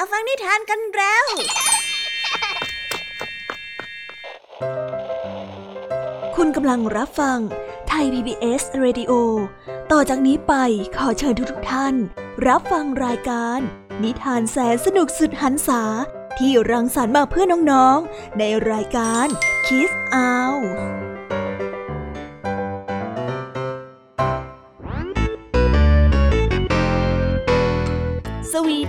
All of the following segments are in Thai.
มาฟังนิทานกันแล้ว คุณกำลังรับฟังไทย PBS Radio ต่อจากนี้ไปขอเชิญทุกท่าน รับฟังรายการ นิทานแสนสนุกสุดหันษาที่รังสรรค์มาเพื่อน้องๆ ในรายการ Kiss Out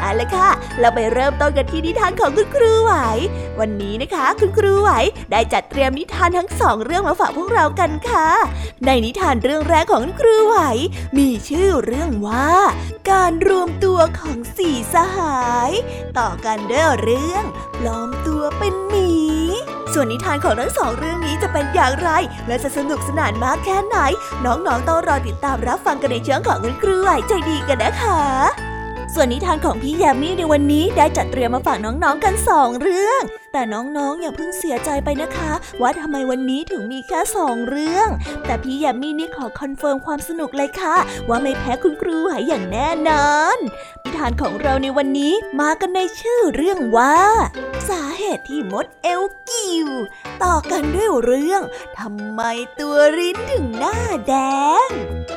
เอาละค่ะ เราไปเริ่มต้นกันที่นิทานของคุณครูไหว วันนี้นะคะ คุณครูไหวได้จัดเตรียมนิทานทั้งสองเรื่องมาฝากพวกเรากันค่ะ ในนิทานเรื่องแรกของคุณครูไหว มีชื่อเรื่องว่า การรวมตัวของสี่สหาย ต่อกันด้วยเรื่องปลอมตัวเป็นหมีส่วนนิทานของทั้งสองเรื่องนี้จะเป็นอย่างไร และจะสนุกสนานมากแค่ไหน น้องๆต้องรอติดตามรับฟังกันในช่องของคุณครูไหวใจดีกันนะคะ ส่วนนิทานของพี่ยามีในวันนี้ได้จัดเตรียมมาฝากน้องๆกันสองเรื่อง แต่น้องๆอย่าเพิ่งเสียใจไปนะคะ ว่าทำไมวันนี้ถึงมีแค่สองเรื่อง แต่พี่ยามีนี่ขอคอนเฟิร์มความสนุกเลยค่ะ ว่าไม่แพ้คุณครูหายอย่างแน่นอน นิทานของเราในวันนี้มากันในชื่อเรื่องว่า สาเหตุที่มดเอวกิ่วต่อกันด้วยเรื่องทำไมตัวริ้นถึงหน้าแดง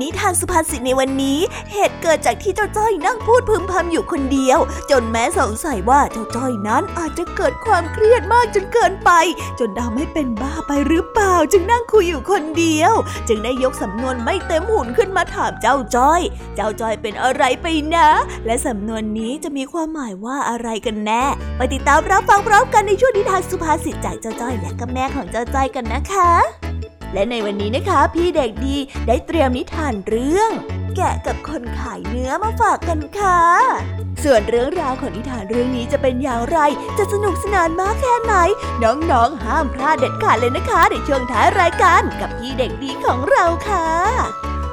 นิทานสุภาษิตในวันนี้ เหตุเกิดจากที่เจ้าจ้อยนั่งพูดพึมพำอยู่คนเดียว จนแม้สงสัยว่าเจ้าจ้อยนั้นอาจจะเกิดความเครียดมากจนเกินไป จนทำให้เป็นบ้าไปหรือเปล่า จึงนั่งคุยอยู่คนเดียว จึงได้ยกสำนวนไม่เต็มหุ่นขึ้นมาถามเจ้าจ้อย เจ้าจ้อยเป็นอะไรไปนะ และสำนวนนี้จะมีความหมายว่าอะไรกันแน่ไปติดตามรับฟังพร้อมกันในช่วงนิทานสุภาษิตจากเจ้าจ้อยและก็แม่ของเจ้าจ้อยกันนะคะ และในวันนี้นะคะ พี่เด็กดีได้เตรียมนิทานเรื่อง แกะกับคนขายเนื้อมาฝากกันค่ะ ส่วนเรื่องราวของนิทานเรื่องนี้จะเป็นอย่างไร จะสนุกสนานมากแค่ไหน น้องๆห้ามพลาดเด็ดขาดเลยนะคะในช่วงท้ายรายการกับพี่เด็กดีของเราค่ะ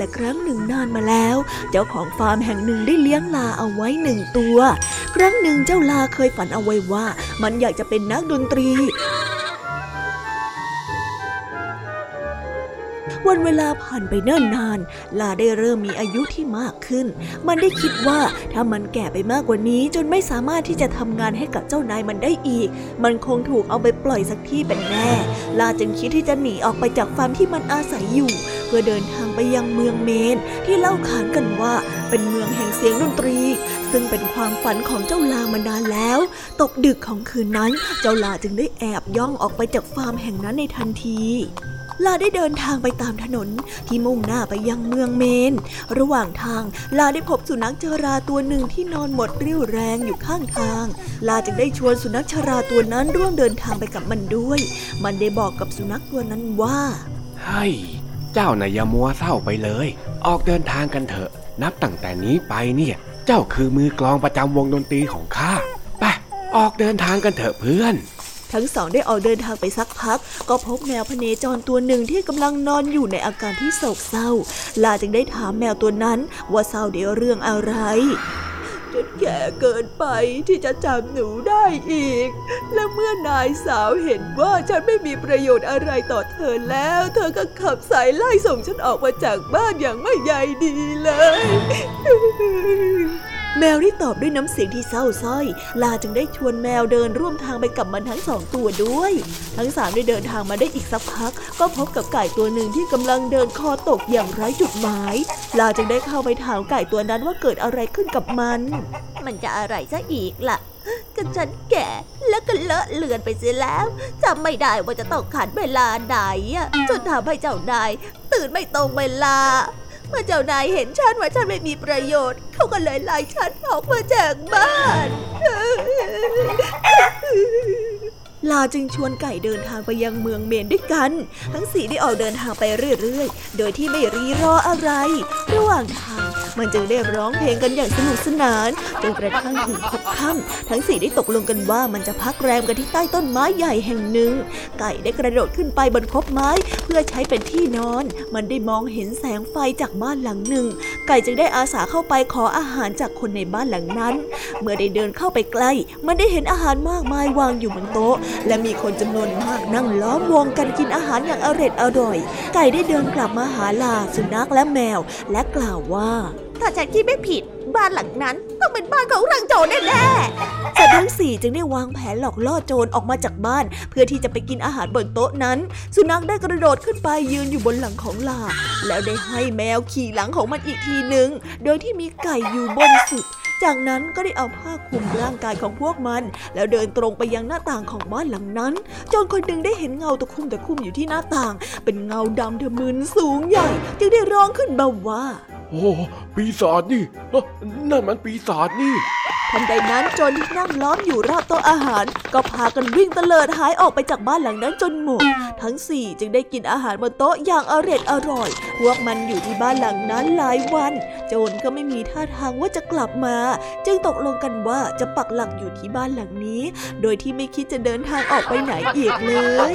ละครั้งหนึ่งนานมาแล้ว เจ้าของฟาร์มแห่งหนึ่งได้เลี้ยงลาเอาไว้หนึ่งตัว ครั้งหนึ่งเจ้าลาเคยฝันเอาไว้ว่า มันอยากจะเป็นนักดนตรีวันเวลาผ่านไปเนิ่นนาน ลาได้เริ่มมีอายุที่มากขึ้น มันได้คิดว่าถ้ามันแก่ไปมากกว่านี้จนไม่สามารถที่จะทำงานให้กับเจ้านายมันได้อีก มันคงถูกเอาไปปล่อยสักที่เป็นแน่ ลาจึงคิดที่จะหนีออกไปจากฟาร์มที่มันอาศัยอยู่ เพื่อเดินทางไปยังเมืองเมนที่เล่าขานกันว่าเป็นเมืองแห่งเสียงดนตรี ซึ่งเป็นความฝันของเจ้าลามานานแล้ว ตกดึกของคืนนั้น เจ้าลาจึงได้แอบย่องออกไปจากฟาร์มแห่งนั้นในทันทีลาได้เดินทางไปตามถนนที่มุ่งหน้าไปยังเมืองเมน ระหว่างทางลาได้พบสุนัขชราตัวหนึ่งที่นอนหมดเรี่ยวแรงอยู่ข้างทาง ลาจึงได้ชวนสุนัขชราตัวนั้นร่วมเดินทางไปกับมันด้วย มันได้บอกกับสุนัขตัวนั้นว่า เฮ้ย จ้านายมัวเศร้าไปเลย ออกเดินทางกันเถอะ นับตั้งแต่นี้ไปเนี่ย เจ้าคือมือกลองประจำวงดนตรีของข้าไปออกเดินทางกันเถอะเพื่อนทั้งสองได้ออกเดินทางไปสักพัก ก็พบแมวพเนจรตัวหนึ่งที่กำลังนอนอยู่ในอาการที่โศกเศร้า ลาจึงได้ถามแมวตัวนั้นว่าเศร้าเดี๋ยวเรื่องอะไร จนแก่เกินไปที่จะจำหนูได้อีก และเมื่อนายสาวเห็นว่าฉันไม่มีประโยชน์อะไรต่อเธอแล้ว เธอก็ขับสายไล่ส่งฉันออกมาจากบ้านอย่างไม่ใยดีเลย แมวได้ตอบด้วยน้ำเสียงที่เศร้าส้อย ลาจึงได้ชวนแมวเดินร่วมทางไปกับมันทั้งสองตัวด้วย ทั้งสามได้เดินทางมาได้อีกสักพัก ก็พบกับไก่ตัวหนึ่งที่กำลังเดินคอตกอย่างไร้จุดหมาย ลาจึงได้เข้าไปถามไก่ตัวนั้นว่าเกิดอะไรขึ้นกับมัน มันจะอะไรซะอีกล่ะก็ฉันแก่แล้วก็เลอะเลือนไปเสียแล้วจำไม่ได้ว่าจะต้องขันเวลาไหนจนทำให้เจ้านายตื่นไม่ตรงเวลา เมื่อเจ้านายเห็นฉันว่าฉันไม่มีประโยชน์ เขาก็เลยไล่ฉันออกมาจากบ้าน ลาจึงชวนไก่เดินทางไปยังเมืองเมนด้วยกัน ทั้งสี่ได้ออกเดินทางไปเรื่อยๆ โดยที่ไม่รีรออะไร ระหว่างทางมันจึงได้ร้องเพลงกันอย่างสนุกสนานจนกระทั่งถึงพบค่ำทั้งสี่ได้ตกลงกันว่ามันจะพักแรมกันที่ใต้ต้นไม้ใหญ่แห่งหนึ่ง ไก่ได้กระโดดขึ้นไปบนคบไม้เพื่อใช้เป็นที่นอน มันได้มองเห็นแสงไฟจากบ้านหลังหนึ่ง ไก่จึงได้อาสาเข้าไปขออาหารจากคนในบ้านหลังนั้น เมื่อได้เดินเข้าไปใกล้ มันได้เห็นอาหารมากมายวางอยู่บนโต๊ะและมีคนจำนวนมากนั่งล้อมวงกันกินอาหารอย่างอร่อยอร่อย ไก่ได้เดินกลับมาหาลาสุนัขและแมว และกล่าวว่า ถ้าฉันคิดไม่ผิด บ้านหลังนั้นต้องเป็นบ้านของรังโจรแน่ๆแต่ทั้งสี่จึงได้วางแผนหลอกล่อโจรออกมาจากบ้าน เพื่อที่จะไปกินอาหารบนโต๊ะนั้น สุนัขได้กระโดดขึ้นไปยืนอยู่บนหลังของลา แล้วได้ให้แมวขี่หลังของมันอีกทีหนึ่งโดยที่มีไก่อยู่บนสุด จากนั้นก็ได้เอาผ้าคลุมร่างกายของพวกมัน แล้วเดินตรงไปยังหน้าต่างของบ้านหลังนั้น จนคนหนึ่งได้เห็นเงาตะคุ่มตะคุ่มอยู่ที่หน้าต่าง เป็นเงาดำเทมึนสูงใหญ่ จึงได้ร้องขึ้นเบาว่า โอ้ปีศาจนี่นั่นมันปีศาจนี่ทันใดนั้นโจรที่นั่งล้อมอยู่รอบโต๊ะอาหาร ก็พากันวิ่งเตลิดหายออกไปจากบ้านหลังนั้นจนหมด ทั้งสี่จึงได้กินอาหารบนโต๊ะอย่างอร่อยอร่อย พวกมันอยู่ที่บ้านหลังนั้นหลายวัน โจรก็ไม่มีท่าทางว่าจะกลับมา จึงตกลงกันว่าจะปักหลักอยู่ที่บ้านหลังนี้ โดยที่ไม่คิดจะเดินทางออกไปไหนอีกเลย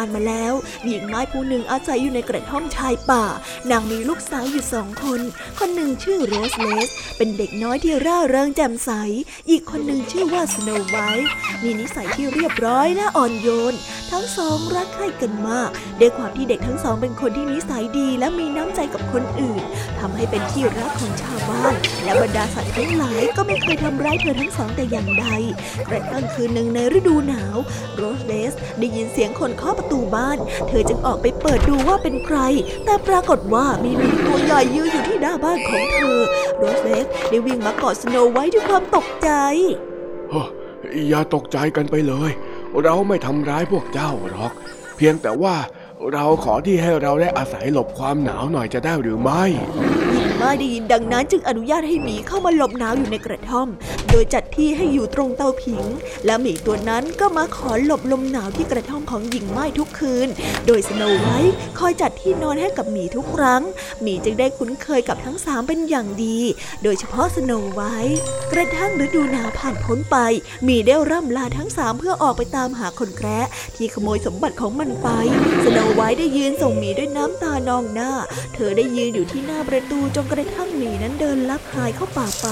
านมาแล้ว หญิงไม้ผู้หนึ่งอาศัยอยู่ในกระท่อมชายป่า นางมีลูกสาวอยู่สองคน คนหนึ่งชื่อโรสเลส เป็นเด็กน้อยที่ร่าเริงแจ่มใส อีกคนหนึ่งชื่อว่าสโนว์ไวท์มีนิสัยที่เรียบร้อยและอ่อนโยน ทั้งสองรักใคร่กันมาก ด้วยความที่เด็กทั้งสองเป็นคนที่นิสัยดีและมีน้ำใจกับคนอื่นทำให้เป็นที่รักของชาวบ้าน และบรรดาสัตว์ทั้งหลายก็ไม่เคยทำร้ายเธอทั้งสองแต่อย่างใดกระทั่งคืนหนึ่งในฤดูหนาวโรสเลสได้ยินเสียงคนเคาะประตูบ้าน เธอจึงออกไปเปิดดูว่าเป็นใคร แต่ปรากฏว่ามีหมีตัวใหญ่ยืนอยู่ที่หน้าบ้านของเธอ โรสเลสได้วิ่งมากอดสโนวไว้ด้วยความตกใจอย่าตกใจกันไปเลย เราไม่ทำร้ายพวกเจ้าหรอก เพียงแต่ว่าเราขอที่ให้เราได้อาศัยหลบความหนาวหน่อยจะได้หรือไม่ หญิงไม้ได้ยินดังนั้นจึงอนุญาตให้หมีเข้ามาหลบหนาวอยู่ในกระท่อม โดยจัดที่ให้อยู่ตรงเตาผิง และหมีตัวนั้นก็มาขอหลบลมหนาวที่กระท่อมของหญิงม่ายทุกคืน โดยสโนไวท์คอยจัดที่นอนให้กับหมีทุกครั้ง หมีจึงได้คุ้นเคยกับทั้งสามเป็นอย่างดี โดยเฉพาะสโนไวท์กระทั่งฤดูหนาวผ่านพ้นไป หมีได้ร่ำลาทั้งสามเพื่อออกไปตามหาคนแคระที่ขโมยสมบัติของมันไป สโนไวท์ได้ยืนส่งหมีด้วยน้ำตานองหน้า เธอได้ยืนอยู่ที่หน้าประตูจนกระทั่งหมีนั้นเดินลับหายเข้าป่าไป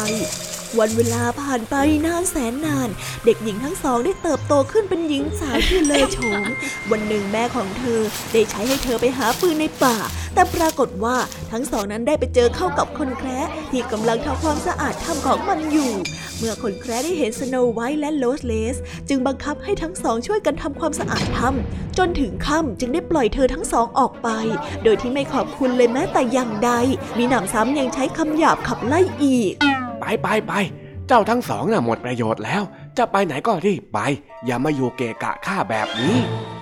วันเวลาผ่านไปนานแสนนาน เด็กหญิงทั้งสองได้เติบโตขึ้นเป็นหญิงสาวที่เลอโฉม วันหนึ่งแม่ของเธอได้ใช้ให้เธอไปหาปืนในป่า แต่ปรากฏว่าทั้งสองนั้นได้ไปเจอเข้ากับคนแคระที่กำลังทำความสะอาดถ้ำของมันอยู่ เมื่อคนแคระได้เห็นสโนไวท์และโลสเลส จึงบังคับให้ทั้งสองช่วยกันทำความสะอาดถ้ำจนถึงค่ำจึงได้ปล่อยเธอทั้งสองออกไป โดยที่ไม่ขอบคุณเลยแม้แต่อย่างใด มีหนำซ้ำยังใช้คำหยาบขับไล่อีก ไปไปไป เจ้าทั้งสองน่ะหมดประโยชน์แล้ว จะไปไหนก็รีบไป อย่ามาอยู่เกะกะข้าแบบนี้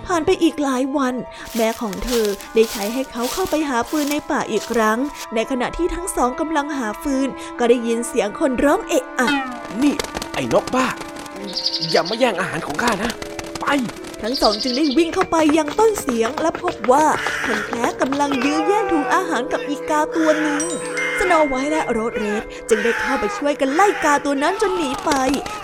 ผ่านไปอีกหลายวัน แม่ของเธอได้ใช้ให้เขาเข้าไปหาฟืนในป่าอีกครั้ง ในขณะที่ทั้งสองกำลังหาฟืน ก็ได้ยินเสียงคนร้องเอะอะ นี่ ไอ้นกบ้า อย่ามาแย่งอาหารของข้านะ ไป ทั้งสองจึงได้วิ่งเข้าไปยังต้นเสียงและพบว่าคนแคระกำลังยื้อแย่งถุงอาหารกับอีกาตัวหนึ่งสโนไวท์และโรสเรดจึงได้เข้าไปช่วยกันไล่กาตัวนั้นจนหนีไป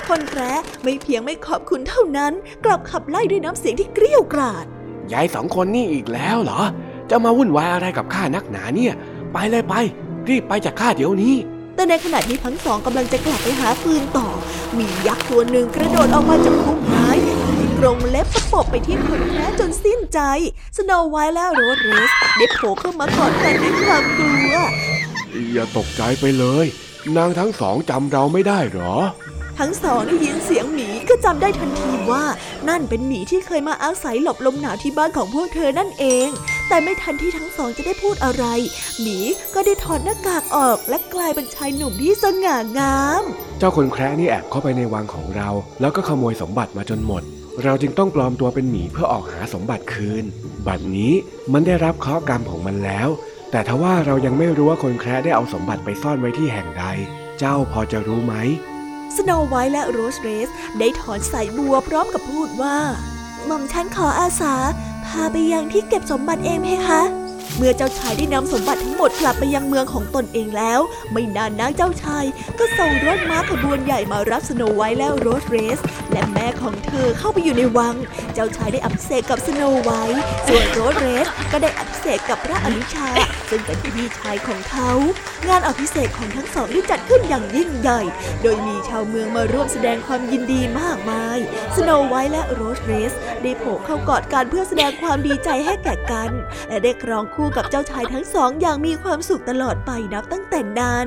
คนแคระไม่เพียงไม่ขอบคุณเท่านั้น กลับขับไล่ด้วยน้ำเสียงที่เกรี้ยวกราด ยายสองคนนี่อีกแล้วเหรอ จะมาวุ่นวายอะไรกับข้านักหนาเนี่ย ไปเลยไป รีบไปจากข้าเดี๋ยวนี้แต่ในขณะที่ทั้งสองกำลังจะกลับไปหาฟืนต่อ หมียักษ์ตัวหนึ่งกระโดดออกมาจากพุ่มไม้ กรงเล็บประปบไปที่คนแคระจนสิ้นใจ สโนไวท์และโรสเรสได้โผล่เข้ามากอดกันด้วยความกลัว อย่าตกใจไปเลย นางทั้งสองจำเราไม่ได้เหรอ ทั้งสองได้ยินเสียงหมีก็จำได้ทันทีว่า นั่นเป็นหมีที่เคยมาอาศัยหลบลมหนาวที่บ้านของพวกเธอนั่นเอง แต่ไม่ทันที่ทั้งสองจะได้พูดอะไร หมีก็ได้ถอดหน้ากากออกและกลายเป็นชายหนุ่มที่สง่างาม เจ้าคนแคระนี่แอบเข้าไปในวังของเรา แล้วก็ขโมยสมบัติมาจนหมด เราจึงต้องปลอมตัวเป็นหมีเพื่อออกหาสมบัติคืน บัดนี้มันได้รับเคราะห์กรรมของมันแล้ว แต่ทว่าเรายังไม่รู้ว่าคนแคระได้เอาสมบัติไปซ่อนไว้ที่แห่งใด เจ้าพอจะรู้ไหม สโนไวท์และโรสเรสได้ถอนสายบัวพร้อมกับพูดว่า หม่อมฉันขออาสา พาไปยังที่เก็บสมบัติเองเพคะ เมื่อเจ้าชายได้นำสมบัติทั้งหมดกลับไปยังเมืองของตนเองแล้ว ไม่นานนักเจ้าชาย ก็ส่งรถม้าขบวนใหญ่มารับสโนไวท์และโรสเรด และแม่ของเธอเข้าไปอยู่ในวัง เจ้าชายได้อภิเษกกับสโนไวท์ส่วนโรสเรดก็ได้อภิเษกกับพระอนุชา ซึ่งเป็นพี่ชายของเขา งานอภิเษกของทั้งสองได้จัดขึ้นอย่างยิ่งใหญ่ โดยมีชาวเมืองมาร่วมแสดงความยินดีมากมายสโนไวท์และโรสเรดได้โผล่เข้ากอดกันเพื่อแสดงความดีใจให้แก่กัน และได้ครองคู่กับเจ้าชายทั้งสองอย่างมีความสุขตลอดไปนับตั้งแต่นั้น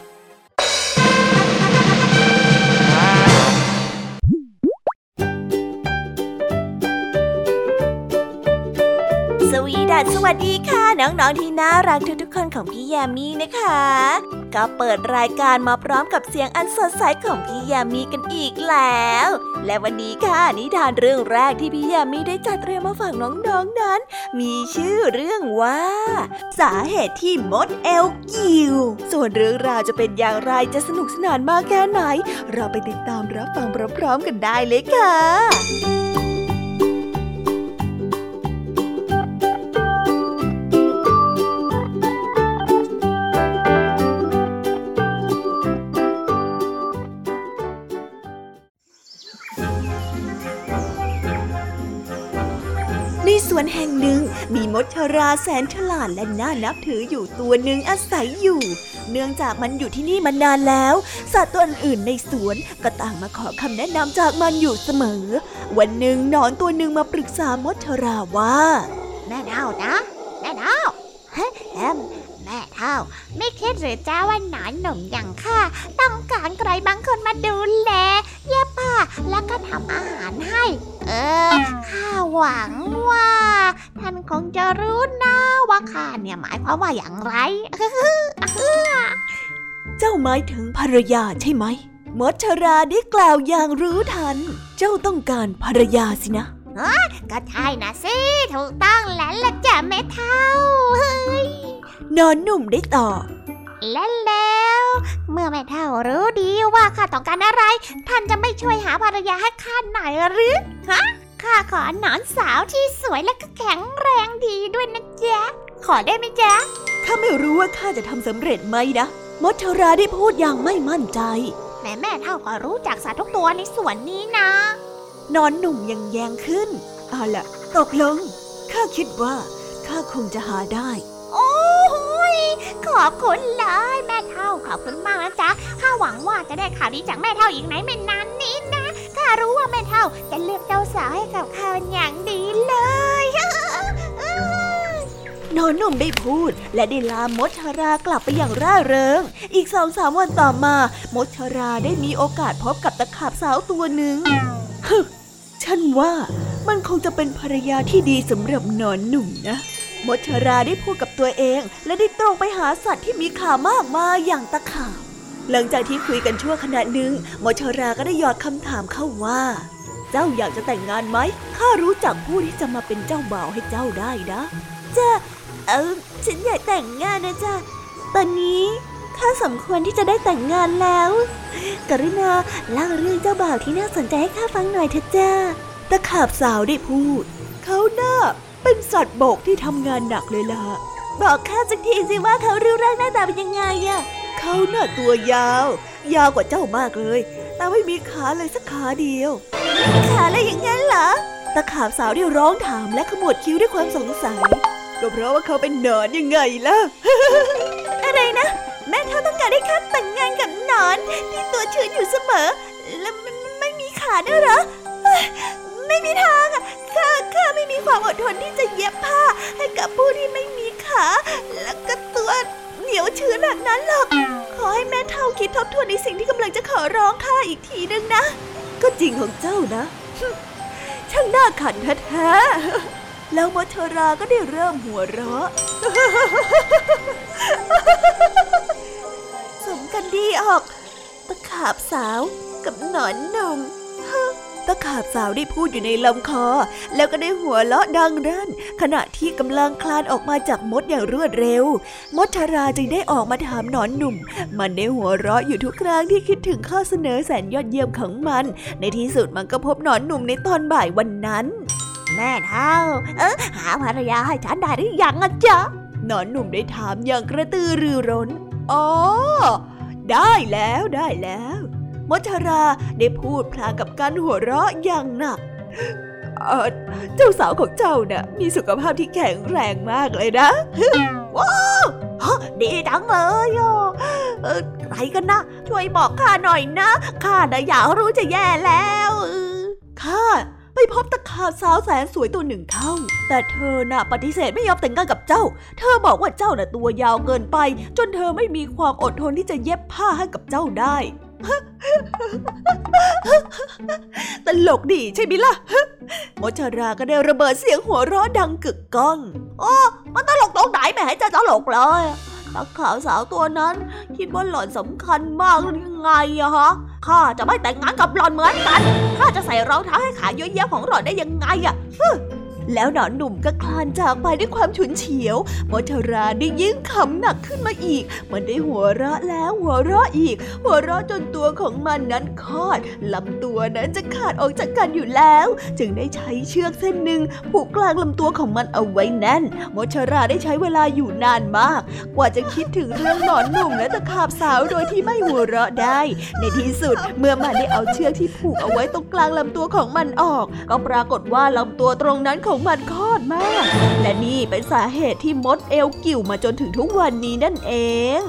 สวีดัสสวัสดีค่ะ น้องๆที่น่ารักทุกๆคนของพี่แยมมี่นะคะ ก็เปิดรายการมาพร้อมกับเสียงอันสดใสของพี่แยมมี่กันอีกแล้ว และวันนี้ค่ะนิทานเรื่องแรกที่พี่แยมมี่ได้จัดเตรียมมาฝากน้องๆนนั้น มีชื่อเรื่องว่า สาเหตุที่มดเอลกิวส่วนเรื่องราวจะเป็นอย่างไรจะสนุกสนานมากแค่ไหน เราไปติดตามรับฟังพร้อมๆกันได้เลยค่ะ วนแห่งหนึ่ง มีมดชราแสนฉลาดและน่านับถืออยู่ตัวหนึ่งอาศัยอยู่ เนื่องจากมันอยู่ที่นี่มานานแล้ว สัตว์ตัวอื่นในสวนก็ต่างมาขอคำแนะนำจากมันอยู่เสมอ วันหนึ่งหนอนตัวหนึ่งมาปรึกษามดชราว่า แม่เท่านะ แม่เท่าเฮ้แอ มแม่เท่า ไม่คิดหรือจ้าว่าหนอนหนุ่มอย่างข้าต้องการใครบางคนมาดูแลเย็บผ้าแล้วก็ทำอาหารให้ เออข้าหวังว่า ท่านคงจะรู้นะว่าข้าเนี่ยหมายความว่าอย่างไร เจ้าหมายถึงภรรยาใช่ไหมมดชราได้กล่าวอย่างรู้ทัน เจ้าต้องการภรรยาสินะก็ใช่นะสิ ถูกต้องแล้วละจ้ะแม่เท่าเฮ้ย นอนหนุ่มได้ตอบและแล้ว เมื่อแม่เท่ารู้ดีว่าข้าต้องการอะไร ท่านจะไม่ช่วยหาภรรยาให้ข้าหน่อยหรือฮะข้าขอหนอนสาวที่สวยและก็แข็งแรงดีด้วยนะจ๊ะขอได้ไหมจ๊ะข้าไม่รู้ว่าข้าจะทำสำเร็จไหมนะมดชราได้พูดอย่างไม่มั่นใจแม่แม่เท่าก็รู้จักสัตว์ทุกตัวในสวนนี้นะ นอนหนุ่มยังแยงขึ้น เอาล่ะ ตกลง ข้าคิดว่า ข้าคงจะหาได้ โอ้ยขอบคุณเลยแม่เท่าขอบคุณมากนะจ๊ะข้าหวังว่าจะได้ข่าวดีจากแม่เท่าอีกไหนไม่นานนี้นะข้ารู้ว่าแม่เท่าจะเลือกเจ้าสาวให้กับข้าเป็นอย่างดีเลยนอนหนุ่มได้พูด และได้ลามดชรากลับไปอย่างร่าเริง อีกสองสามวันต่อมา มดชราได้มีโอกาสพบกับตะขาบสาวตัวหนึ่งฮึฉันว่ามันคงจะเป็นภรรยาที่ดีสำหรับนอนหนุ่มนะ มดชราได้พูดกับตัวเอง และได้ตรงไปหาสัตว์ที่มีขามากมายอย่างตะขาบ หลังจากที่คุยกันชั่วขณะหนึ่งมดชราก็ได้หยอดคำถามเข้าว่า เจ้าอยากจะแต่งงานไหมข้ารู้จักผู้ที่จะมาเป็นเจ้าบ่าวให้เจ้าได้นะจ้าเออฉันอยากแต่งงานนะจ๊ะตอนนี้ข้าสมควรที่จะได้แต่งงานแล้ว กรุณาเล่าเรื่องเจ้าบ่าวที่น่าสนใจให้ข้าฟังหน่อยเถอะจ้าตะขาบสาวได้พูด เขาน่า เป็นสัตว์บกที่ทำงานหนักเลยล่ะ บอกข้าสักทีสิว่าเขารูปร่างหน้าตาเป็นยังไงอะเขาหน่ะตัวยาว ยาวกว่าเจ้ามากเลย แต่ไม่มีขาเลยสักขาเดียวไม่มีขาเลยอย่างนั้นเหรอตะขาบสาวได้ร้องถามและขมวดคิ้วด้วยความสงสัย ก็เพราะว่าเขาเป็นหนอนยังไงล่ะ อะไรนะ แม่เท่าต้องการให้ข้าแต่งงานกับหนอน ที่ตัวชื้นอยู่เสมอ แล้วไม่ม่ไม่มีขาด้วยเหรอ ไม่มีทางอะข้าข้าไม่มีความอดทนที่จะเย็บผ้า ให้กับผู้ที่ไม่มีขา แล้วก็ตัวเหนียวชื้นแบบนั้นหรอก ขอให้แม่เท่าคิดทบทวนในสิ่งที่กำลังจะขอร้องข้าอีกทีนึงนะ ก็จริงของเจ้านะ ช่างน่าขันแท้ๆแล้วมดชราก็ได้เริ่มหัวเราะสมกันดีออก ตะขาบสาวกับหนอนหนุ่ม ตะขาบสาวได้พูดอยู่ในลำคอ แล้วก็ได้หัวเราะดังรั่น ขณะที่กำลังคลานออกมาจากมดอย่างรวดเร็ว มดชราจึงได้ออกมาถามหนอนหนุ่ม มันได้หัวเราะอยู่ทุกครั้งที่คิดถึงข้อเสนอแสนยอดเยี่ยมของมัน ในที่สุดมันก็พบหนอนหนุ่มในตอนบ่ายวันนั้น แม่เท่า เออหาภรรยาให้ฉันได้หรือยังอะจ๊ะหนอนหนุ่มได้ถามอย่างกระตือรือร้นอ๋อได้แล้วได้แล้ว มดชราได้พูดพลางกับการหัวเราะอย่างหนักเจ้าสาวของเจ้าน่ะมีสุขภาพที่แข็งแรงมากเลยนะว้าวดีจังเลยอะเออใครกันนะ ช่วยบอกข้าหน่อยนะ ข้าน่ะอยากรู้จะแย่แล้วข้าไปพบตะขาบสาวแสนสวยตัวหนึ่งเข้า แต่เธอน่ะปฏิเสธไม่ยอมแต่งงานกับเจ้า เธอบอกว่าเจ้าน่ะตัวยาวเกินไป จนเธอไม่มีความอดทนที่จะเย็บผ้าให้กับเจ้าได้ ตลกดีใช่ไหมล่ะมชราก็ได้ระเบิดเสียงหัวเราะดังกึกก้องโอ้มันตลกตรงไหนไม่ให้จะตลกเลยตาขาวสาวตัวนั้น คิดว่าหล่อนสำคัญมากหรือยังไงอะฮะข้าจะไม่แต่งงานกับหล่อนเหมือนกันข้าจะใส่รองเท้าให้ขาเยอะแยะของหล่อนได้ยังไงอะ แล้วหนอนหนุ่มก็คลานจากไปด้วยความฉุนเฉียวมชราได้ยิ่งขำหนักขึ้นมาอีก มันได้หัวเราะแล้วหัวเราะอีก หัวเราะจนตัวของมันนั้นคอดลำตัวนั้นจะขาดออกจากกันอยู่แล้ว จึงได้ใช้เชือกเส้นหนึ่งผูกกลางลำตัวของมันเอาไว้แน่นมชราได้ใช้เวลาอยู่นานมาก กว่าจะคิดถึงเรื่องหนอนหนุ่มและตะขาบสาวโดยที่ไม่หัวเราะได้ ในที่สุดเมื่อมันได้เอาเชือกที่ผูกเอาไว้ตรงกลางลำตัวของมันออก ก็ปรากฏว่าลำตัวตรงนั้นของมันคอดมาก และนี่เป็นสาเหตุที่มดเอลกิ่วมาจนถึงทุกวันนี้นั่นเอง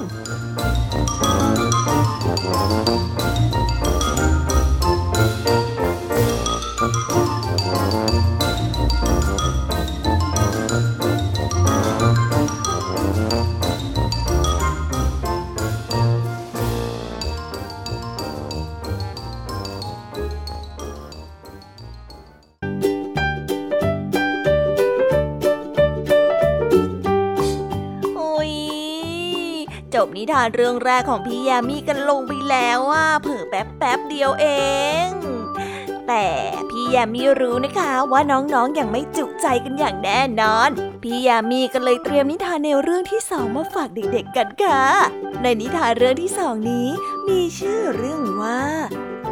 นิทานเรื่องแรกของพี่ยามีกันลงไปแล้วว่าเผิ่แป๊บแป๊บเดียวเอง แต่พี่ยามีรู้นะคะว่าน้องๆออย่างไม่จุใจกันอย่างแน่นอน พี่ยามีก็เลยเตรียมนิทานแนวเรื่องที่สองมาฝากเด็กๆกันค่ะ ในนิทานเรื่องที่สองนี้ มีชื่อเรื่องว่า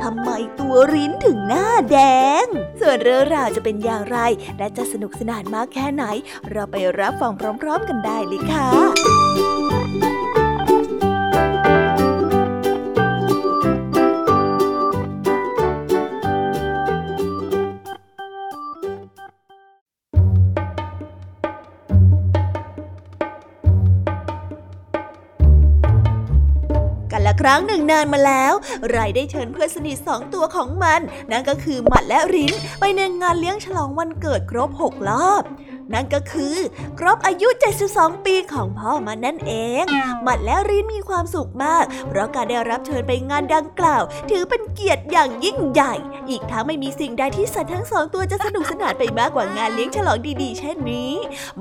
ทำไมตัวริ้นถึงหน้าแดง ส่วนเรื่องราวจะเป็นอย่างไร และจะสนุกสนานมากแค่ไหน เราไปรับฟังพร้อม ๆ กันได้เลยค่ะ ครั้งหนึ่งนานมาแล้วไรได้เชิญเพื่อนสนิทสองตัวของมัน นั่นก็คือหมัดและรินไปในงานเลี้ยงฉลองวันเกิดครบหกรอบ นั่นก็คือ ครบอายุ 72 ปีของพ่อมันนั่นเอง มัดและรินมีความสุขมาก เพราะการได้รับเชิญไปงานดังกล่าว ถือเป็นเกียรติอย่างยิ่งใหญ่ อีกทั้งไม่มีสิ่งใดที่สัตว์ทั้งสองตัวจะสนุกสนานไปมากกว่างานเลี้ยงฉลองดีๆ เช่นนี้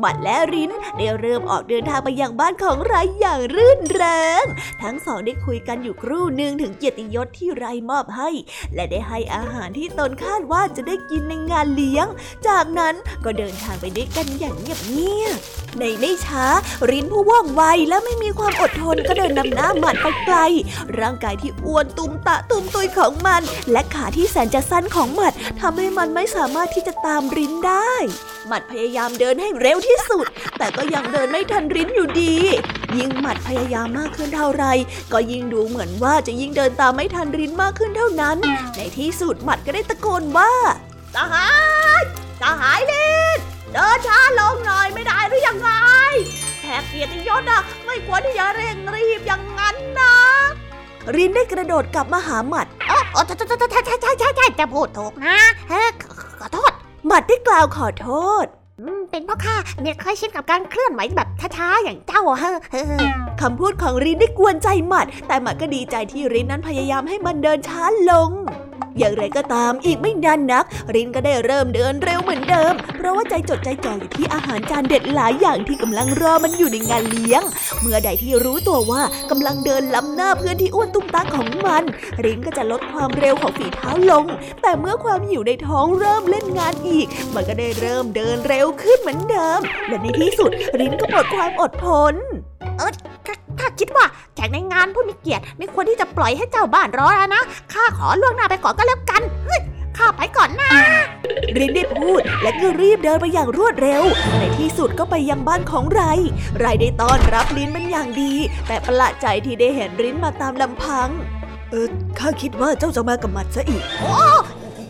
มัดและรินได้เริ่มออกเดินทางไปยังบ้านของไรอย่างรื่นเริงทั้งสองได้คุยกันอยู่ครู่หนึ่งถึงเกียรติยศที่ไรมอบให้ และได้ให้อาหารที่ตนคาดว่าจะได้กินในงานเลี้ยง จากนั้นก็เดินทางไปด้วยกันอย่างเงียบๆในไม่ช้ารินผู้ว่องไวและไม่มีความอดทนก็เดินนำหน้าหมัดไปไกล ร่างกายที่อ้วนตุมตะตุมตุยของมัน และขาที่แสนจะสั้นของหมัดทำให้มันไม่สามารถที่จะตามรินได้หมัดพยายามเดินให้เร็วที่สุด แต่ก็ยังเดินไม่ทันรินอยู่ดี ยิ่งหมัดพยายามมากขึ้นเท่าไร ก็ยิ่งดูเหมือนว่าจะยิ่งเดินตามไม่ทันรินมากขึ้นเท่านั้น ในที่สุดหมัดก็ได้ตะโกนว่า สหาย สหายลิน เดินช้าลงหน่อยไม่ได้หรือยังไงแขกเกียรติยศอะไม่ควรที่จะเร่งรีบอย่างนั้นนะรินได้กระโดดกลับมาหาหมัดอ๋อใช่ใช่ใช่ใช่ใช่ใช่ใช่จะพูดถูกนะเฮ้ขอโทษ หมัดได้กล่าวขอโทษเป็นเพราะข้าเนี่ยเคยชินกับการเคลื่อนไหวแบบช้าๆอย่างเจ้าเฮ้คำพูดของรินได้กวนใจหมัด แต่หมัดก็ดีใจที่รินนั้นพยายามให้มันเดินช้าลงอย่างไรก็ตามอีกไม่นานนัก รินก็ได้เริ่มเดินเร็วเหมือนเดิม เพราะว่าใจจดใจจ่ออยู่ที่อาหารจานเด็ดหลายอย่างที่กำลังรอมันอยู่ในงานเลี้ยง เมื่อใดที่รู้ตัวว่ากำลังเดินล้ำหน้าเพื่อนที่อ้วนตุ้มตาของมัน รินก็จะลดความเร็วของฝีเท้าลง แต่เมื่อความหิวในท้องเริ่มเล่นงานอีก มันก็ได้เริ่มเดินเร็วขึ้นเหมือนเดิม และในที่สุดรินก็หมดความอดทนเออข้าคิดว่าแขกในงานผู้มีเกียรติไม่ควรที่จะปล่อยให้เจ้าบ้านรอแล้วนะ ข้าขอล่วงหน้าไปก่อนก็แล้วกันเฮ้ยข้าไปก่อนนะรินได้พูดและก็รีบเดินไปอย่างรวดเร็ว ในที่สุดก็ไปยังบ้านของไร ไรได้ต้อนรับรินเป็นอย่างดี แต่ประหลาดใจที่ได้เห็นรินมาตามลำพัง เออข้าคิดว่าเจ้าจะมากับมัดซะอีก โอ้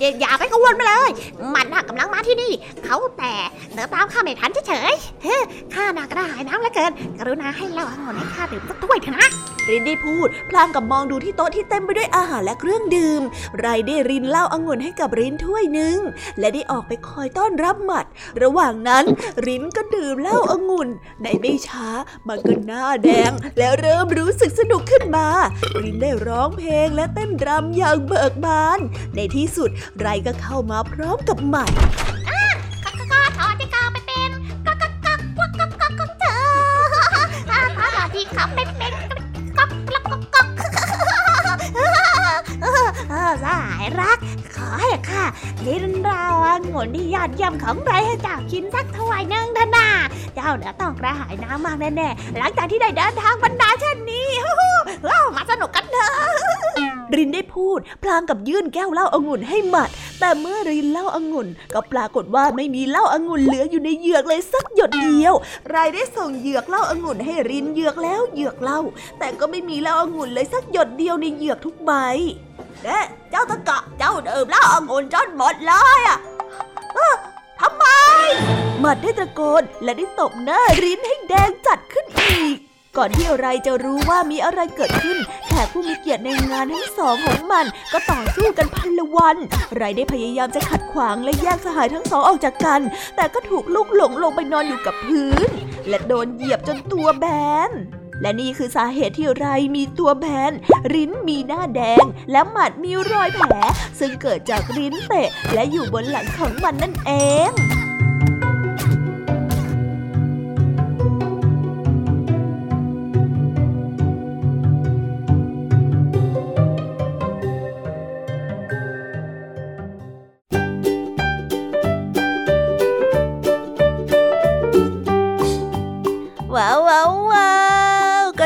อย่าไปกังวลมาเลย มันน่ะกำลังมาที่นี่ เขาแต่เดินตามข้าไม่ทันเฉยๆเฮ้ข้าน่ะกระหายน้ำเหลือเกิน กรุณาให้เหล้าองุ่นให้ข้าดื่มสักถ้วยเถอะนะรินได้พูด พลางกับมองดูที่โต๊ะที่เต็มไปด้วยอาหารและเครื่องดื่ม ไรได้รินเหล้าองุ่นให้กับรินถ้วยหนึ่ง และได้ออกไปคอยต้อนรับหมัด ระหว่างนั้นรินก็ดื่มเหล้าองุ่น ในไม่ช้า มันก็หน้าแดง แล้วเริ่มรู้สึกสนุกขึ้นมา รินได้ร้องเพลงและเต้นรำอย่างเบิกบาน ในที่สุดไรก็เข้ามาพร้อมกับหมัดก็ถอดที่กาไปเป็นก็ก็ก็ก็ก็ก็ก็เธอถ้าถอดที่เขาเป็นเป็นก็ก็ก็ก็เออสหายรัก ขอให้ข้าลินเราองุ่นที่ยอดเยี่ยมของไรให้เจ้ากินสักถ้วยนึงเถอะนะเจ้าเดี๋ยวต้องกระหายน้ำมากแน่ๆ หลังจากที่ได้เดินทางบรรดาเช่นนี้ว้ามาสนุกกันเถอะ รินได้พูด พลางกับยื่นแก้วเหล้าองุ่นให้หมัด แต่เมื่อรินเหล้าองุ่น ก็ปรากฏว่าไม่มีเหล้าองุ่นเหลืออยู่ในเหยือกเลยสักหยดเดียว รายได้ส่งเหยือกเหล้าองุ่นให้รินเหยือกแล้วเหยือกเหล้าแต่ก็ไม่มีเหล้าองุ่นเลยสักหยดเดียวในเหยือกทุกใบเด้เจ้าตะกะเจ้าดื่มเหล้าองุ่นจนหมดเลยอะทำไม หมัดได้ตะโกนและได้ตบหน้ารินให้แดงจัดขึ้นอีก ก่อนที่อะไรจะรู้ว่ามีอะไรเกิดขึ้น แขกผู้มีเกียรติในงานทั้งสองของมัน ก็ต่อสู้กันพันละวัน ไรได้พยายามจะขัดขวางและแยกสหายทั้งสองออกจากกัน แต่ก็ถูกลูกหลงลงไปนอนอยู่กับพื้น และโดนเหยียบจนตัวแบนและนี่คือสาเหตุที่ไรมีตัวแบนริ้นมีหน้าแดง และหมัดมีรอยแผล ซึ่งเกิดจากริ้นเตะและอยู่บนหลังของมันนั่นเอง ว้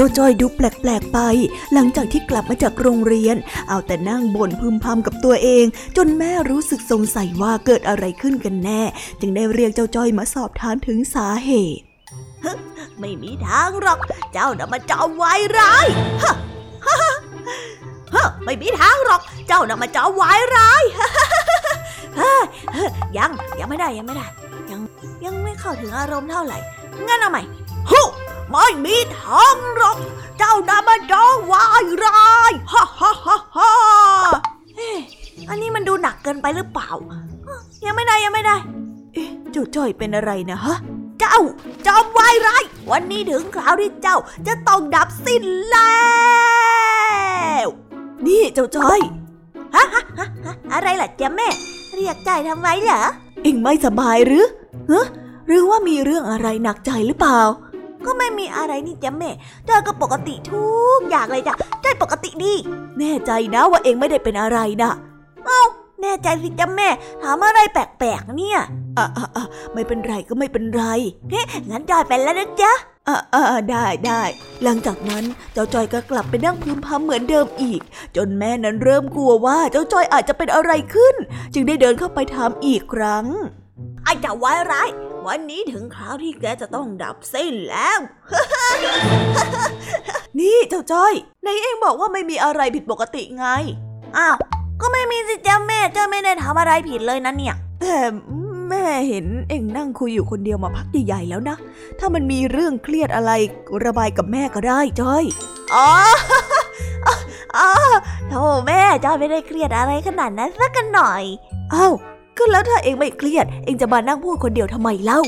จ้าจ้อยดูแปลกๆไป หลังจากที่กลับมาจากโรงเรียน เอาแต่นั่งบ่นพึมพำกับตัวเอง จนแม่รู้สึกสงสัยว่าเกิดอะไรขึ้นกันแน่ จึงได้เรียกเจ้าจ้อยมาสอบถามถึงสาเหตุไม่มีทางหรอก เจ้าน่ะมาจอมวายร้ายฮะฮะฮะฮะไม่มีทางหรอก เจ้าน่ะมาจอมวายร้ายฮะฮะฮะฮะยังยังไม่ได้ยังไม่ได้ ยังยังไม่เข้าถึงอารมณ์เท่าไหร่งั้นเอาใหม่ฮู้ ไม่มีทางหรอก เจ้าน่ะมาจอมวายร้ายฮ่าฮ่าฮ่าฮ่าเอ๊ะอันนี้มันดูหนักเกินไปหรือเปล่า ยังไม่ได้ยังไม่ได้ เอ๊ะเจ้าจ้อยเป็นอะไรนะฮะ เจ้าจอมวายร้ายวันนี้ถึงคราวที่เจ้าจะต้องดับสิ้นแล้วนี่เจ้าจ้อยฮะฮะฮะฮะอะไรล่ะจ๊ะแม่ เรียกใจทำไมเหรอเอ็งไม่สบายหรือฮะหรือว่ามีเรื่องอะไรหนักใจหรือเปล่า ก็ไม่มีอะไรนี่จ๊ะแม่เจ้าก็ปกติทุกอย่างเลยจ้ะเจ้าปกติดี แน่ใจนะว่าเอ็งไม่ได้เป็นอะไรนะเอ้าแน่ใจสิจ๊ะแม่ ถามอะไรแปลกๆเนี่ยอะอะอะไม่เป็นไรก็ไม่เป็นไรเฮ้งั้นจอยเป็นแล้วนะจ๊ะอะอะได้ได้ หลังจากนั้นเจ้าจอยก็กลับไปนั่งพึมพำเหมือนเดิมอีก จนแม่นั้นเริ่มกลัวว่าเจ้าจอยอาจจะเป็นอะไรขึ้น จึงได้เดินเข้าไปถามอีกครั้ง ไอ้เจ้าวายร้าย วันนี้ถึงคราวที่แกจะต้องดับสิ้นแล้ว นี่เจ้าจ้อยในเองบอกว่าไม่มีอะไรผิดปกติไง อ้าว ก็ไม่มีสิจ๊ะแม่เจ้าไม่ได้ทำอะไรผิดเลยนะเนี่ย แต่แม่เห็นเองนั่งคุยอยู่คนเดียวมาพักใหญ่ๆแล้วนะ ถ้ามันมีเรื่องเครียดอะไรระบายกับแม่ก็ได้จ้อย อ๋ออ๋อโธ่แม่จอยไม่ได้เครียดอะไรขนาดนั้นสักกันหน่อย อ้าว ก็แล้วถ้าเองไม่เครียด เองจะมานั่งพูดคนเดียวทำไมเล่า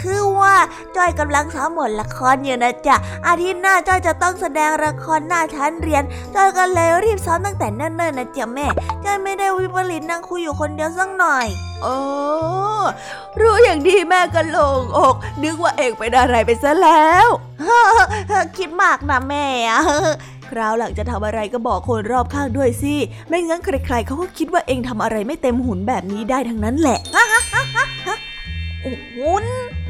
คือว่าจอยกำลังซ้อมบทละครอยู่นะจ๊ะ อาทิตย์หน้าจอยจะต้องแสดงละครหน้าชั้นเรียนจอยก็เลยรีบซ้อมตั้งแต่เนิ่นๆนะจ๊ะแม่จอยไม่ได้วิปริตนั่งคุยอยู่คนเดียวสักหน่อยอ๋อรู้อย่างดีแม่ก็โล่งอกนึกว่าเองเป็นอะไรไปซะแล้ว คิดมากนะแม่อะ คราวหลังจะทำอะไรก็บอกคนรอบข้างด้วยสิ ไม่งั้นใครๆเขาก็คิดว่าเองทำอะไรไม่เต็มหุนแบบนี้ได้ทั้งนั้นแหละหุน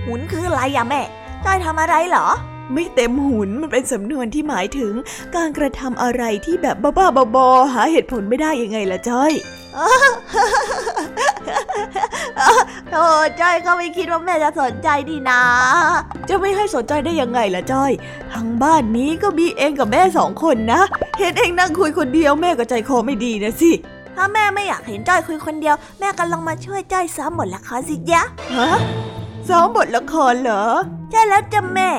หุนคืออะไรอะแม่จอยทำอะไรเหรอ ไม่เต็มหุนมันเป็นสำนวนที่หมายถึง การกระทำอะไรที่แบบบ้าๆบอๆหาเหตุผลไม่ได้ยังไงล่ะจ้อย โธ่จอยก็ไม่คิดว่าแม่จะสนใจดีนะ จะไม่ให้สนใจได้ยังไงล่ะจ้อย ทั้งบ้านนี้ก็มีเองกับแม่สองคนนะ เห็นเองนั่งคุยคนเดียวแม่ก็ใจคอไม่ดีนะสิถ้าแม่ไม่อยากเห็นจ้อยคุยคนเดียว แม่ก็ลองมาช่วยจ้อยซ้อมบทละครสิยะฮะซ้อมบทละครเหรอ ใช่แล้วจ้ะแม่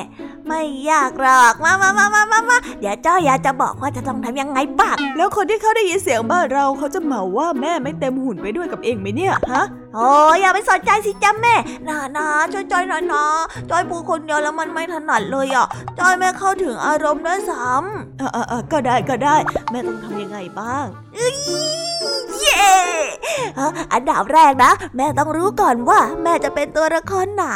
ไม่ยากหรอก มามามามามามาเดี๋ยวจ้อยอยากจะบอกว่าจะต้องทำยังไงบ้างแล้วคนที่เขาได้ยินเสียงบ้านเราเขาจะเหมาว่าแม่ไม่เต็มหุ่นไปด้วยกับเองไหมเนี่ยฮะ โอ้ยอย่าไปสนใจสิจ้าแม่นานาช่วยจอยหน่อยนะจอยพูดคนเดียวแล้วมันไม่ถนัดเลยอะจอยไม่เข้าถึงอารมณ์ด้วยซ้ำเออเออก็ได้ก็ได้ แม่ต้องทำยังไงบ้างเย้อันดับแรกนะ แม่ต้องรู้ก่อนว่า แม่จะเป็นตัวละครไหน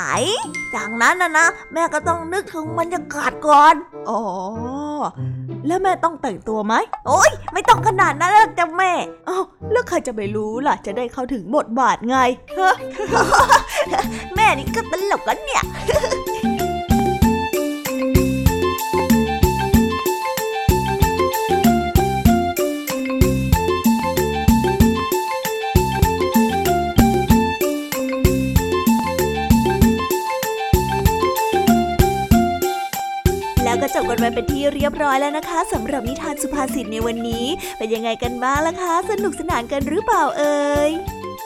จากนั้นนะนะแม่ก็ต้องนึกถึงบรรยากาศก่อน อ๋อ แล้วแม่ต้องแต่งตัวไหม โอ้ยไม่ต้องขนาดนั้นหรอกจ้ะแม่ เอ้าแล้วใครจะไปรู้ล่ะ จะได้เข้าถึงบทบาทไงแม่นี่ก็ตลกกันเนี่ยแล้วก็จบกันไปเป็นที่เรียบร้อยแล้วนะคะสำหรับนิทานสุภาษิตในวันนี้ เป็นยังไงกันบ้างล่ะคะ สนุกสนานกันหรือเปล่าเอ่ย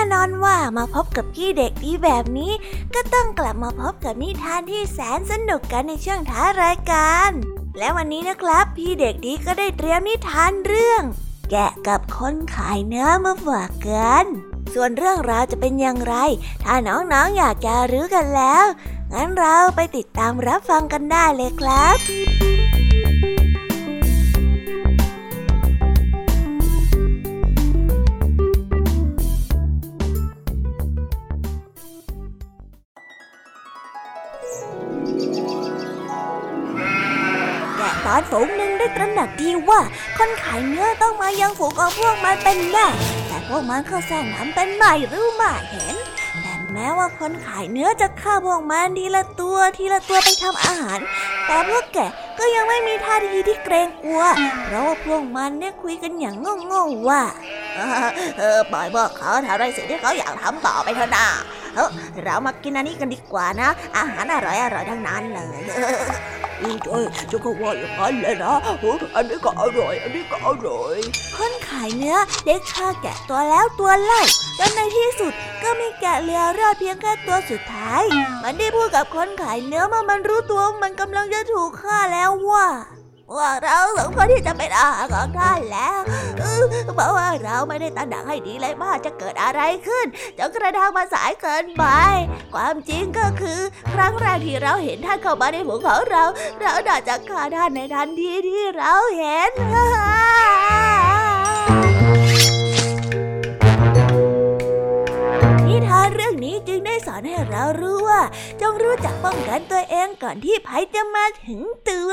น่นอนว่ามาพบกับพี่เด็กดีแบบนี้ ก็ต้องกลับมาพบกับนิทานที่แสนสนุกกันในช่วงท้ายรายการ และวันนี้นะครับ พี่เด็กดีก็ได้เตรียมนิทานเรื่อง แกะกับคนขายเนื้อมาฝากกันส่วนเรื่องราวจะเป็นอย่างไร ถ้าน้องๆออยากจะรู้กันแล้ว งั้นเราไปติดตามรับฟังกันได้เลยครับ ดีว่าคนขายเนื้อต้องมายังฝูงของพวกมันเป็นแน่แต่พวกมันก็แสงทำเป็นไม่รู้ไม่เห็นแต่แม้ว่าคนขายเนื้อจะฆ่าพวกมันทีละตัวทีละตัวไปทำอาหาร แต่พวกแกก็ยังไม่มีท่าทีที่เกรงกลัวเพราะว่าพวกมันเนี่ยคุยกันอย่างงงๆว่าเออปล่อยพวกเขาทำในสิ่งที่เขาอยากทำต่อไปเถอะนะ เออเรามากินอันนี้กันดีกว่านะ อาหารอร่อยอร่อยทั้งนั้นเลยใช่จะก็ว่าอย่างนั้นเลยนะอันนี้ก็อร่อย อันนี้ก็อร่อยคนขายเนื้อได้ฆ่าแกะตัวแล้วตัวเล่าจนในที่สุดก็มีแกะเหลือรอดเพียงแค่ตัวสุดท้าย มันได้พูดกับคนขายเนื้อเมื่อมันรู้ตัวมันกำลังจะถูกฆ่าแล้วว่า ว่าเราสองคนที่จะเป็นอาหารของท่านแล้วเพราะว่าเราไม่ได้ตั้งดักให้ดีเลยว่าจะเกิดอะไรขึ้นจนกระทั่งมาสายเกินไป ความจริงก็คือ ครั้งแรกที่เราเห็นท่านเข้ามาในหมู่ของเรา เราด่าจะฆ่าท่านในทันทีที่เราเห็นนิทานเรื่องนี้จึงได้สอนให้เรารู้ว่า จงรู้จักป้องกันตัวเองก่อนที่ภัยจะมาถึงตัว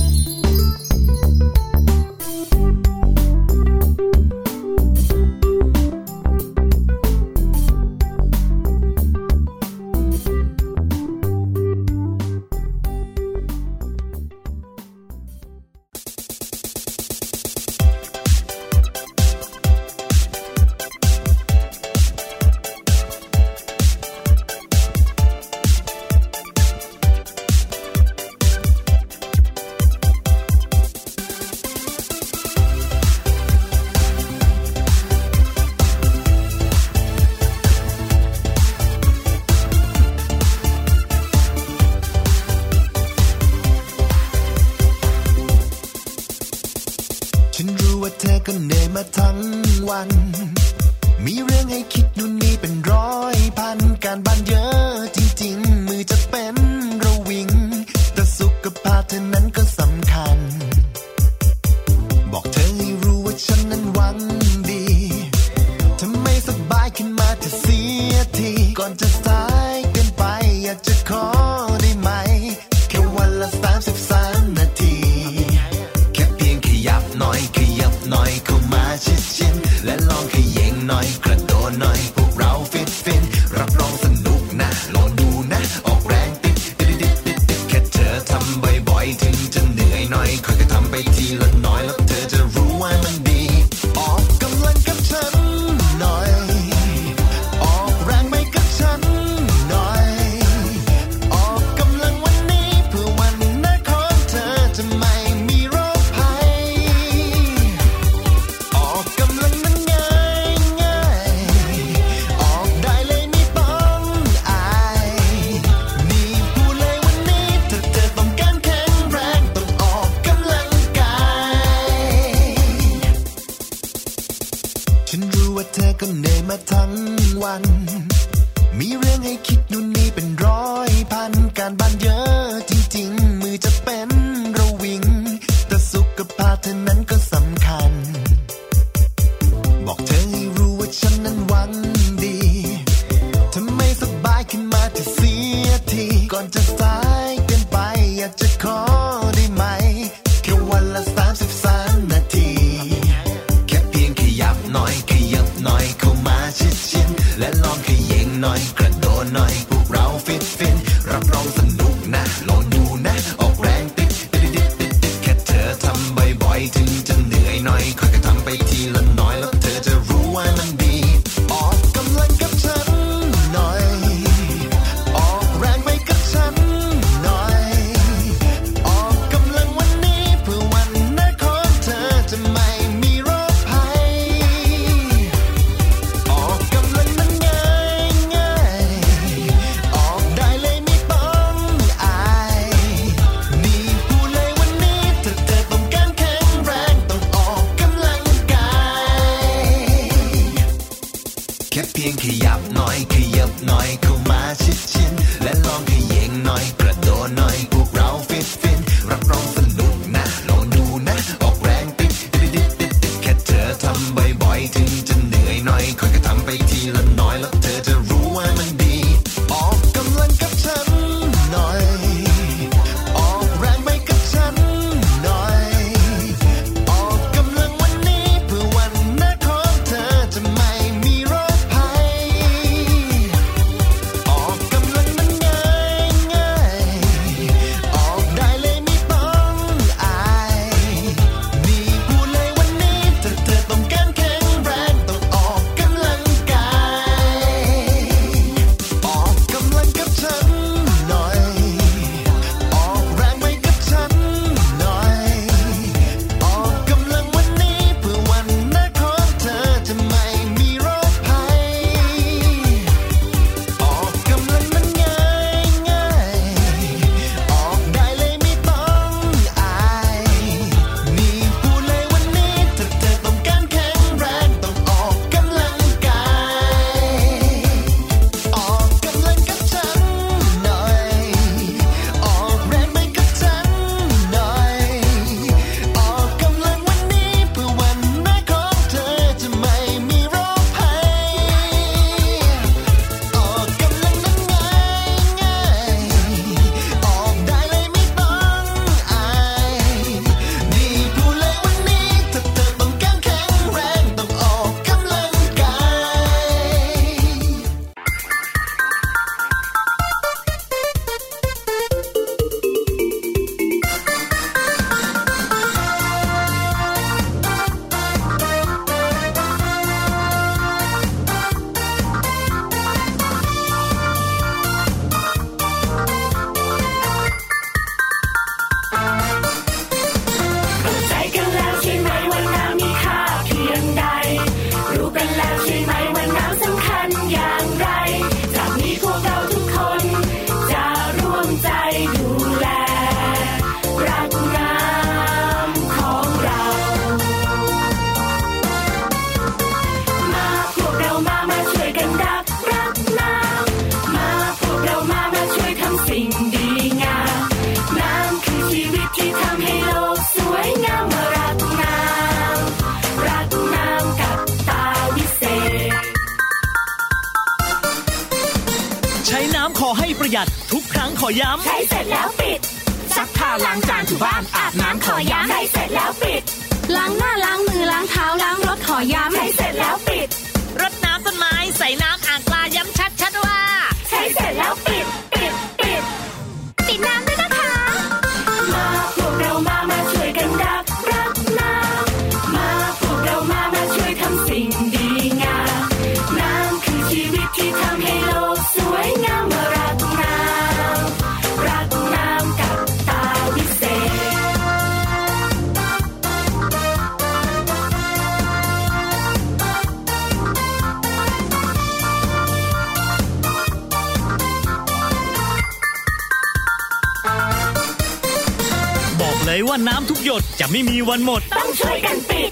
น้ำทุกหยดจะไม่มีวันหมด ต้องช่วยกันปิด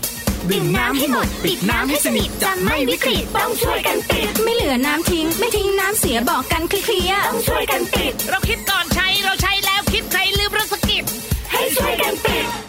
ดื่มน้ำให้หมด ปิดน้ำให้สนิทจะไม่วิกฤตต้องช่วยกันปิด ไม่เหลือน้ำทิ้ง ไม่ทิ้งน้ำเสียบอกกันเคลียร์ต้องช่วยกันปิด เราคิดก่อนใช้เราใช้แล้วคิดใครลืมประสกิดให้ช่วยกันปิด